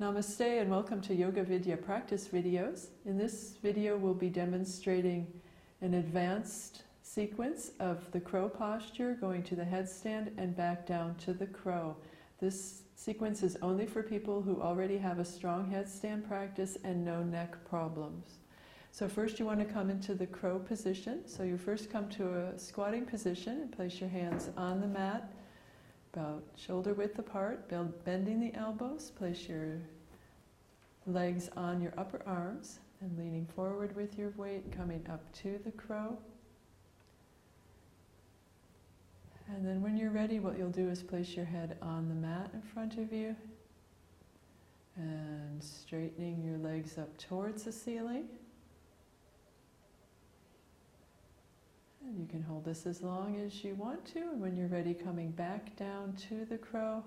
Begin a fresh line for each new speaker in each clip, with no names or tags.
Namaste and welcome to Yoga Vidya practice videos. In this video we'll be demonstrating an advanced sequence of the crow posture going to the headstand and back down to the crow. This sequence is only for people who already have a strong headstand practice and no neck problems. So first you want to come into the crow position. So you first come to a squatting position and place your hands on the mat about shoulder width apart, bending the elbows, place your legs on your upper arms and leaning forward with your weight, coming up to the crow. And then when you're ready, what you'll do is place your head on the mat in front of you and straightening your legs up towards the ceiling. You can hold this as long as you want to, and when you're ready, coming back down to the crow.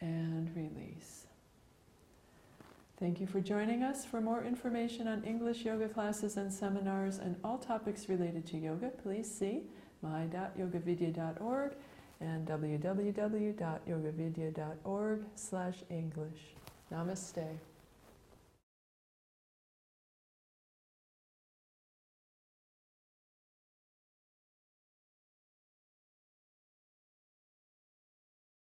And release. Thank you for joining us. For more information on English yoga classes and seminars and all topics related to yoga, please see my.yogavidya.org and www.yogavidya.org slash English. Namaste.